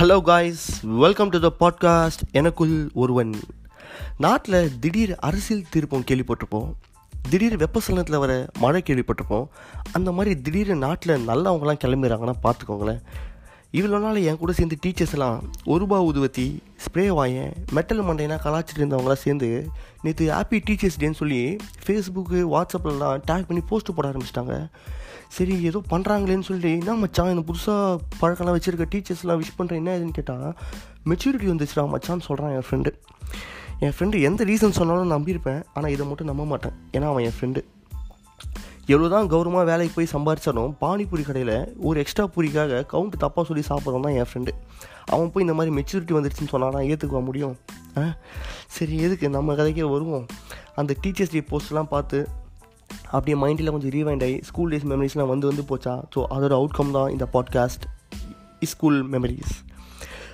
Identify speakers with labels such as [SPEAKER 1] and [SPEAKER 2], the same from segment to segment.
[SPEAKER 1] Hello guys welcome to the podcast எனக்குள் ஒருவன். நாட்டில் திடீர் அரசியல் திருப்பம் கேள்விப்பட்டிருப்போம். திடீர் வெப்பசலனத்தில் வர மழை கேள்விப்பட்டிருப்போம். அந்த மாதிரி திடீர் நாட்டில் நல்லவங்களாம் கிளம்பிடுறாங்கன்னா பார்த்துக்கோங்களேன். இவ்வளோ நாள் என் கூட சேர்ந்து டீச்சர்ஸ்லாம் ஒரு ரூபா உதுவத்தி ஸ்ப்ரே வாயன் மெட்டல் மண்டைனா கலாச்சிட்டு இருந்தவங்களாம் சேர்ந்து நேற்று ஹாப்பி டீச்சர்ஸ் டேன்னு சொல்லி ஃபேஸ்புக்கு வாட்ஸ்அப்லலாம் டேக் பண்ணி போஸ்ட்டு போட ஆரம்பிச்சிட்டாங்க. சரி ஏதோ பண்ணுறாங்களேன்னு சொல்லி என்ன மச்சான் இந்த புதுசாக பழக்கம்லாம் வச்சுருக்க டீச்சர்ஸ்லாம் விஷ் பண்ணுறேன் என்ன இதுன்னு கேட்டால் மெச்சூரிட்டி வந்துச்சுடா மச்சான்னு சொல்கிறான் என் ஃப்ரெண்டு என் ஃப்ரெண்டு எந்த ரீசன் சொன்னாலும் நம்பியிருப்பேன் ஆனால் இதை மட்டும் நம்ப மாட்டேன். ஏன்னா அவன் என் ஃப்ரெண்டு எவ்வளோ தான் கௌரவமாக வேலைக்கு போய் சம்பாரிச்சாலும் பானிபூரி கடையில் ஒரு எக்ஸ்ட்ரா பூரிக்காக கவுண்ட் தப்பாக சொல்லி சாப்பிட்றவன் தான் என் ஃப்ரெண்டு அவன் போய் இந்த மாதிரி மெச்சூரிட்டி வந்துருச்சுன்னு சொன்னால் நான் ஏற்றுக்குவ முடியும்? சரி எதுக்கு நம்ம கதைக்கே வருவோம். அந்த டீச்சர்ஸ் டே போஸ்ட்லாம் பார்த்து அப்படியே மைண்டில் கொஞ்சம் ரீவைண்ட் ஆகி ஸ்கூல் டேஸ் மெமரிஸ்லாம் வந்து வந்து போச்சா? ஸோ அதோட அவுட்கம் தான் இந்த பாட்காஸ்ட் ஸ்கூல் மெமரிஸ்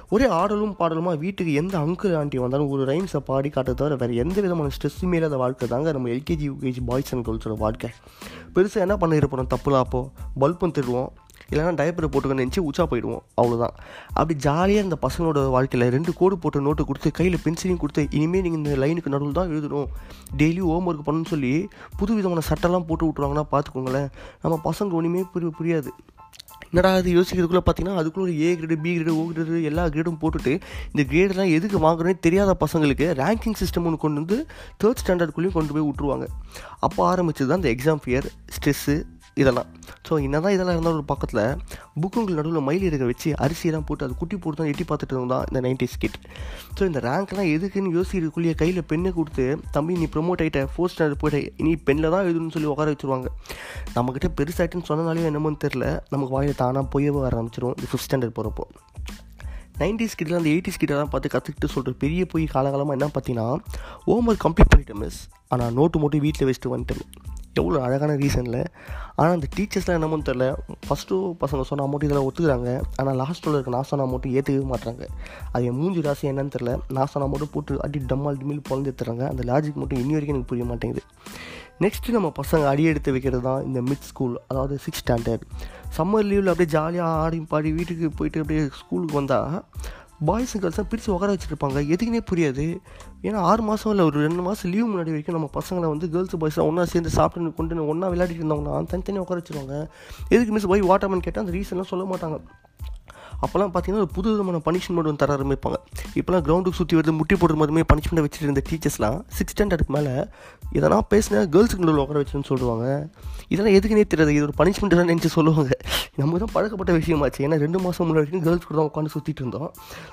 [SPEAKER 1] ஒரே ஆடலும் பாடலுமா வீட்டுக்கு எந்த அங்கிள் ஆண்டி வந்தாலும் ஒரு ரைம்ஸை பாடி காட்ட தவிர வேறு எந்த விதமான ஸ்ட்ரெஸ்ஸுமே இல்லாத வாழ்க்கை தாங்க நம்ம எல்கேஜி யூகேஜி பாய்ஸ் அண்ட் கேர்ள்ஸோட வாழ்க்கை. பெருசாக என்ன பண்ண இருப்போம்? தப்புலாம் அப்போது பல்பும் திருவோம் இல்லைனா டைப்பரை போட்டுக்க நினச்சி உச்சா போயிடுவோம். அவ்வளோதான் அப்படி ஜாலியாக இந்த பசங்களோட வாழ்க்கையில் ரெண்டு கோடு போட்டு நோட்டு கொடுத்து கையில் பென்சிலையும் கொடுத்து இனிமேல் நீங்கள் இந்த லைனுக்கு நடுவில் தான் எழுதணும். டெய்லி ஹோம் ஒர்க் பண்ணணும்னு சொல்லி புது விதமான சட்டெல்லாம் போட்டு விட்ருவாங்கன்னா பார்த்துக்கோங்களேன். நம்ம பசங்க ஒன்றுமே புரிய புரியாது. என்னடா அது யோசிக்கிறதுக்குள்ளே பார்த்தீங்கன்னா அதுக்குள்ளே ஒரு A grade B grade O grade எல்லா கிரேடும் போட்டுட்டு இந்த கிரேடெல்லாம் எதுக்கு வாங்குறேன்னு தெரியாத பசங்களுக்கு ரேங்கிங் சிஸ்டம் ஒன்று கொண்டு வந்து தேர்ட் ஸ்டாண்டர்டுக்குள்ளேயும் கொண்டு போய் விட்ருவாங்க அப்போ ஆரம்பிச்சது தான் இந்த எக்ஸாம் ஃபியர் ஸ்ட்ரெஸ்ஸு இதெல்லாம். ஸோ என்ன தான் இதெல்லாம் இருந்தாலும் ஒரு பக்கத்தில் புக்குங்கள் நடுவில் மயில் இருக்க வச்சு அரிசியெல்லாம் போட்டு அது குட்டி போட்டு தான் எட்டி பார்த்துட்டு இருந்தான் இந்த நைன்டி ஸ்கிட் ஸோ இந்த ரேங்க்லாம் எதுக்குன்னு யோசிக்கிறதுக்குள்ளேயே கையில் பெண்ணை கொடுத்து தம்பி நீ ப்ரொமோட் ஆகிட்ட ஃபோர்த் ஸ்டாண்டர்ட் போயிட்ட நீ பெண்ணில் தான் எழுதுன்னு சொல்லி உட்கார வச்சுருவாங்க. நம்மக்கிட்ட பெருசாகிட்டுன்னு சொன்னனாலே என்னமோன்னு தெரில நமக்கு வாயில் தானாக பொய்யவே ஆரம்பிச்சிடும் இந்த ஃபிஃப்த் ஸ்டாண்டர்ட் போகிறப்போ நைன்டிஸ் கிட்டலாம் அந்த எயிட்டிஸ் கிட்டலாம் பார்த்து கற்றுக்கிட்டு சொல்கிற பெரிய போய் காலகாலமாக என்ன பார்த்தீங்கன்னா ஹோம் ஒர்க் கம்ப்ளீட் பண்ணிட்டேன் மிஸ் ஆனால் நோட்டு மட்டும் வீட்டில் வச்சுட்டு வந்துட்டேன். எவ்வளோ அழகான ரீசனில் ஆனால் அந்த டீச்சர்ஸ்லாம் என்னமோன்னு தெரில ஃபஸ்ட்டு பசங்க சொன்ன அமௌண்ட்டு இதெல்லாம் ஒத்துக்கிறாங்க. ஆனால் லாஸ்ட்டில் இருக்க நான் சொன்ன அமௌண்ட்டு ஏற்றுக்கவே மாட்டுறாங்க அது என் மூஞ்சி ராசி என்னன்னு தெரில நான் சொன்ன அமௌண்ட்டு போட்டு அடி டம்மால் டிமில் பிறந்து எடுத்துறாங்க. அந்த லாஜிக் மட்டும் இன்னி வரைக்கும் எனக்கு புரிய மாட்டேங்குது. நெக்ஸ்ட்டு நம்ம பசங்க அடி எடுத்து வைக்கிறது தான் இந்த மிட் ஸ்கூல் அதாவது சிக்ஸ் ஸ்டாண்டர்ட் சம்மர் லீவில் அப்படியே ஜாலியாக ஆடி பாடி வீட்டுக்கு போயிட்டு அப்படியே ஸ்கூலுக்கு வந்தால் பாய்ஸும் கேர்ள்ஸாக பிரித்து உட்கார வச்சுருப்பாங்க. எதுக்குன்னே புரியாது. ஏன்னா ஆறு மாதம் இல்லை ஒரு ரெண்டு மாதம் லீவ் முன்னாடி வரைக்கும் நம்ம பசங்களை வந்து கேர்ள்ஸ் பாய்ஸாக ஒன்றா சேர்ந்து சாப்பிட்டு கொண்டு ஒன்றா விளையாடிட்டு இருந்தவங்கன்னா தனித்தனியாக உட்கார வச்சுருவாங்க. எதுக்கு மிஸ் போய் வாட்டர்மேன் கேட்டால் அந்த ரீசன்லாம் சொல்ல மாட்டாங்க. அப்போல்லாம் பார்த்தீங்கன்னா ஒரு புது விதமான பனிஷ்மெண்ட் வந்து தர ஆரம்பிப்பாங்க. இப்போலாம் கிரவுண்டுக்கு சுற்றி வருது முட்டி போடுற மாதிரி பனிஷ்மெண்ட் வச்சுட்டு இருந்த டீச்சர்ஸ்லாம் சிக்ஸ் ஸ்டாண்டர்டுக்கு மேலே இதெல்லாம் பேசினா கேர்ள்ஸுக்கு நடுவில் உட்கார வச்சுன்னு சொல்லுவாங்க. இதெல்லாம் எதுக்குனே தெரியாது. இது ஒரு பனிஷ்மெண்ட் தான் நினச்சி சொல்லுவாங்க. நம்ம தான் பழக்கப்பட்ட விஷயமாச்சு. ஏன்னா ரெண்டு மாதம் முன்னாடி வரைக்கும் கேர்ள்ஸ் கூட தான் உட்காந்து சுற்றிட்டு இருந்தோம்.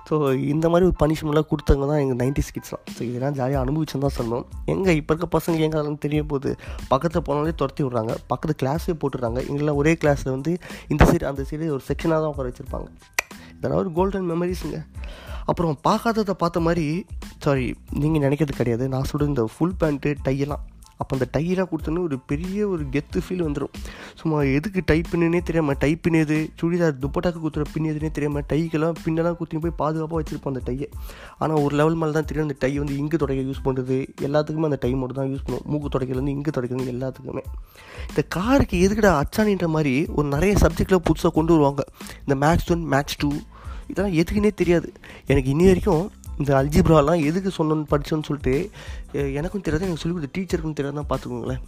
[SPEAKER 1] ஸோ இந்த மாதிரி ஒரு பனிஷ்மெண்ட்லாம் கொடுத்தவங்க தான் எங்கள் நைன்டி ஸ்கிட்ஸ்லாம் ஸோ இதெல்லாம் ஜாலியாக அனுபவிச்சுன்னு தான் சொன்னோம் எங்கே இப்போ இருக்க பசங்க எங்கே தெரிய போகுது பக்கத்தில் போனாலே துரத்தி விட்றாங்க. பக்கத்து கிளாஸே போட்டுடுறாங்க. எங்கெல்லாம் ஒரே கிளாஸில் வந்து இந்த சைடு அந்த சைடு ஒரு செக்ஷனாக தான் உட்கார வச்சுருப்பாங்க. இதெல்லாம் ஒரு கோல்டன் மெமரிஸுங்க அப்புறம் பார்க்காததை பார்த்த மாதிரி சாரி நீங்கள் நினைக்கிறது கிடையாது. நான் சொல்கிறது இந்த ஃபுல் பேண்ட்டு டையெல்லாம் அப்போ அந்த டையெல்லாம் கொடுத்தோன்னே ஒரு பெரிய ஒரு கெத்து ஃபீல் வந்துடும் சும்மா எதுக்கு டை பின்னுனே தெரியாமல் டை பின்னது சுடிதார் துப்பட்டாக்கு குத்துற பின்னதுனே தெரியாமல் டைக்கெல்லாம் பின்னெல்லாம் குத்தி போய் பாதுகாப்பாக வச்சுருப்போம் அந்த டையை ஆனால் ஒரு லெவல் மேலே தான் தெரியும் அந்த டை வந்து இங்கு துடைக்க யூஸ் பண்ணுறது எல்லாத்துக்குமே அந்த டை மட்டும் தான் யூஸ் பண்ணுவோம் மூக்கு துடைக்கிறதுலேருந்து இங்கு துடைக்கிறது எல்லாத்துக்குமே. இந்த காருக்கு எதுக்கடா அச்சானின்ற மாதிரி ஒரு நிறைய சப்ஜெக்டில் புதுசாக கொண்டு வருவாங்க. இந்த மேக்ஸ் ஒன் மேக்ஸ் டூ இதெல்லாம் எதுக்குன்னே தெரியாது. எனக்கு இன்னி வரைக்கும் இந்த அல்ஜிப்ராலாம் எதுக்கு சொன்னோன்னு படித்தோன்னு சொல்லிட்டு எனக்கும் தெரியாது எனக்கு சொல்லி கொடுத்த டீச்சருக்கும் தெரியாதுன்னா பார்த்துக்கோங்களேன்.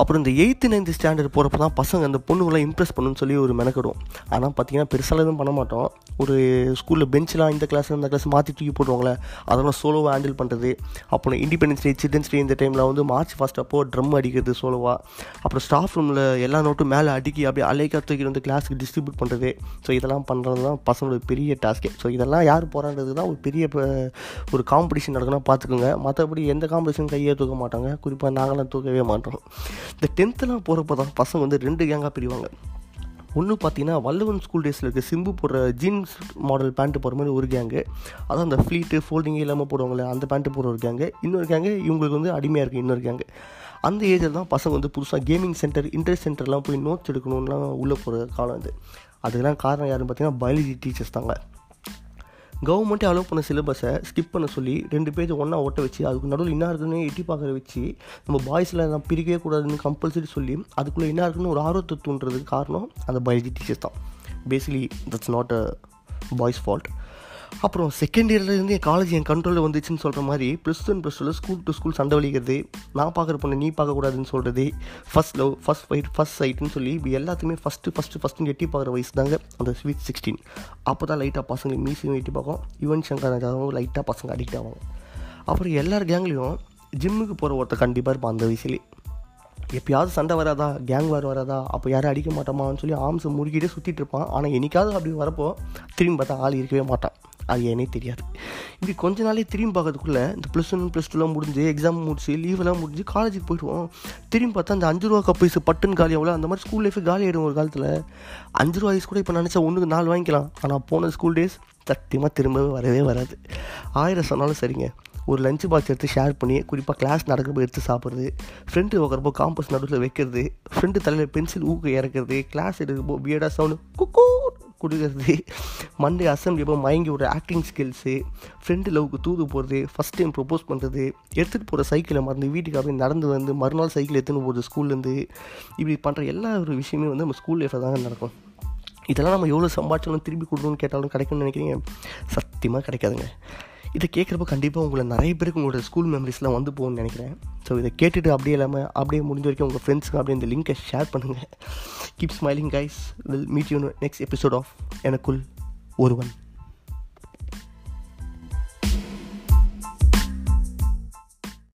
[SPEAKER 1] அப்புறம் இந்த எயித்து நைன்த்து ஸ்டாண்டர்ட் போகிறப்ப தான் பசங்க அந்த பொண்ணுங்களாம் இம்ப்ரெஸ் பண்ணுன்னு சொல்லி ஒரு மெனக்கிடும். ஆனால் பார்த்தீங்கன்னா பெருசாக எதுவும் பண்ண மாட்டோம். ஒரு ஸ்கூலில் பெஞ்செலாம் இந்த கிளாஸ் இந்த கிளாஸ் மாற்றி தூக்கி போடுவாங்களே அதெல்லாம் சோலோவாக ஹேண்டில் பண்ணுறது அப்புறம் இண்டிபெண்டன்ஸ் டே சில்ட்ரன்ஸ் டே இந்த டைமில் வந்து மார்ச் ஃபஸ்ட் அப்போ ட்ரம் அடிக்கிறது சோலோவாக அப்புறம் ஸ்டாஃப் ரூமில் எல்லா நோட்டும் மேலே அடிக்கி அப்படியே அலைக்கா தூக்கி வந்து கிளாஸுக்கு டிஸ்ட்ரிபியூட் பண்ணுறது ஸோ இதெல்லாம் பண்ணுறது தான் பசங்களோட பெரிய டாஸ்க்கே ஸோ இதெல்லாம் யார் போகிறான்றது தான் ஒரு பெரிய ஒரு காம்படிஷன் நடக்குன்னா பார்த்துக்கோங்க மற்றபடி எந்த காம்படிஷன் கையே தூக்க மாட்டாங்க. குறிப்பாக நாங்களாம் தூக்கவே மாட்டோம். இந்த டென்த்துலாம் போகிறப்ப தான் பசங்க வந்து ரெண்டு கேங்காக பிரிவாங்க. ஒன்று பார்த்தீங்கன்னா வல்லவன் ஸ்கூல் டேஸில் இருக்க சிம்பு போடுற ஜீன்ஸ் மாடல் பேண்ட்டு போகிற மாதிரி ஒரு கேங்கு அதான் அந்த ஃப்ளீட்டு ஃபோல்டிங்கே இல்லாமல் போடுவாங்களே அந்த பேண்ட்டு போடுற ஒரு கேங்கு இன்னொரு கேங்கு இவங்களுக்கு வந்து அடிமையாக இருக்குது இன்னொரு கேங்கு அந்த ஏஜில் தான் பசங்க வந்து புதுசாக கேமிங் சென்டர் இன்ட்ரெஸ்ட் சென்டர்லாம் போய் நோட்ஸ் எடுக்கணும்லாம் உள்ளே போகிற காலம் இது. அதுக்கெல்லாம் காரணம் யாருன்னு பார்த்தீங்கன்னா பயாலஜி டீச்சர்ஸ் தாங்க. கவர்மெண்ட்டே அலோவ் பண்ண சிலபஸை ஸ்கிப் பண்ண சொல்லி ரெண்டு பேஜ் ஒன்றா ஒட்ட வச்சு அதுக்கு நடுவில் என்ன இருக்குன்னு எட்டி பார்க்குற வச்சு நம்ம பாய்ஸில் நான் பிரிக்கவே கூடாதுன்னு கம்பல்சரி சொல்லி அதுக்குள்ளே என்ன இருக்குன்னு ஒரு ஆர்வத்தை தூண்டுறதுக்கு காரணம் அந்த பயாலஜி டீச்சர்ஸ் தான். Basically that's not a boys fault அப்புறம் செகண்ட் இயர்லேருந்து என் காலேஜ் என் கண்ட்ரோலில் வந்துச்சுன்னு சொல்கிற மாதிரி ப்ளஸ் ஒன் ப்ளஸ் டூவில் ஸ்கூல் டு ஸ்கூல் சண்டை வலிக்கிறது நான் பார்க்குற பொண்ணு நீ பார்க்கக்கூடாதுன்னு சொல்கிறது first love first fight first சைட்டுன்னு சொல்லி இப்படி எல்லாத்தையுமே ஃபஸ்ட்டு ஃபஸ்ட்டு ஃபஸ்ட்டு எட்டி பார்க்குற வயசு தாங்க. அந்த ஸ்வீட் சிக்ஸ்டீன் அப்போ தான் லைட்டாக பசங்க மீசியும் எட்டி பார்க்கும். யுவன் சங்கர் ராஜாவும் லைட்டாக பசங்க அடிக்ட் ஆவாங்க. அப்புறம் எல்லார் கேங்லேயும் ஜிம்முக்கு போகிற ஒருத்தர் கண்டிப்பாக இருப்பான் அந்த வயசுலேயே. எப்பயாவது சண்டை வராதா? கேங் வார் வராதா? அப்போ யாரும் அடிக்க மாட்டோமான்னு சொல்லி ஆம்ஸை முறுக்கிட்டே சுற்றிட்டு இருப்பான். ஆனால் என்னைக்காவது அப்படி வரப்போ திரும்பி பார்த்தா ஆள் இருக்கவே மாட்டான். அது ஏனே தெரியாது. இப்படி கொஞ்ச நாளே திரும்பி பார்க்கறதுக்குள்ளே இந்த ப்ளஸ் ஒன் ப்ளஸ் டூலாம் முடிஞ்சு எக்ஸாம் முடிச்சு லீவெல்லாம் முடிஞ்சு காலேஜுக்கு போயிடுவோம். திரும்பி பார்த்தா அந்த அஞ்சு ரூபா கப்பைஸ் பட்டுன்னு காலி ஆகல. அந்த மாதிரி ஸ்கூல் லைஃபே காலி ஆகிடும் ஒரு காலத்தில். அஞ்சு ரூபா ஐஸ் கூட இப்போ நினச்சா ஒன்றுக்கு நாலு வாங்கிக்கலாம். ஆனால் போன ஸ்கூல் டேஸ் சத்தியமாக திரும்பவே வரவே வராது. ஆயிரம் சொன்னாலும் சரிங்க. ஒரு லஞ்ச் பாக்ஸ் எடுத்து ஷேர் பண்ணி குறிப்பாக கிளாஸ் நடக்கிறப்போ எடுத்து சாப்பிட்றது ஃப்ரெண்டு உட்கிறப்போ காம்பஸ் நடுவில் வைக்கிறது ஃப்ரெண்டு தலையில் பென்சில் ஊக்க இறக்குறது கிளாஸ் எடுக்கிறப்போ பியர்டாக சவுண்டு குக்கூ கொடுக்கறது மண்டே அசம்பிளி அப்போ மயங்கி ஒரு ஆக்டிங் ஸ்கில்ஸு ஃப்ரெண்டு லவ்க்கு தூது போகிறது ஃபஸ்ட் டைம் ப்ரொப்போஸ் பண்ணுறது எடுத்துகிட்டு போகிற சைக்கிளை மறந்து வீட்டுக்கு அப்படியே நடந்து வந்து மறுநாள் சைக்கிள் எடுத்துன்னு போகிறது ஸ்கூல்லேருந்து இப்படி பண்ணுற எல்லா ஒரு விஷயமே வந்து நம்ம ஸ்கூல் லைஃப்பில் தாங்க நடக்கும். இதெல்லாம் நம்ம எவ்வளோ சம்பாதிச்சாலும் திருப்பி கொடுக்கணும்னு கேட்டாலும் கிடைக்கும்னு நினைக்கிறீங்க? சத்தியமாக கிடைக்காதுங்க. இதை கேட்குறப்ப கண்டிப்பாக உங்களை நிறைய பேருக்கு உங்களோட ஸ்கூல் மெமரிஸ்லாம் வந்து போகணும்னு நினைக்கிறேன். ஸோ இதை கேட்டுட்டு அப்படியே இல்லாமல் அப்படியே முடிஞ்ச வரைக்கும் உங்கள் ஃப்ரெண்ட்ஸுக்கு அப்படியே இந்த லிங்கை ஷேர் பண்ணுங்கள் keep smiling guys will meet you next episode of எனக்குள் ஒருவன்.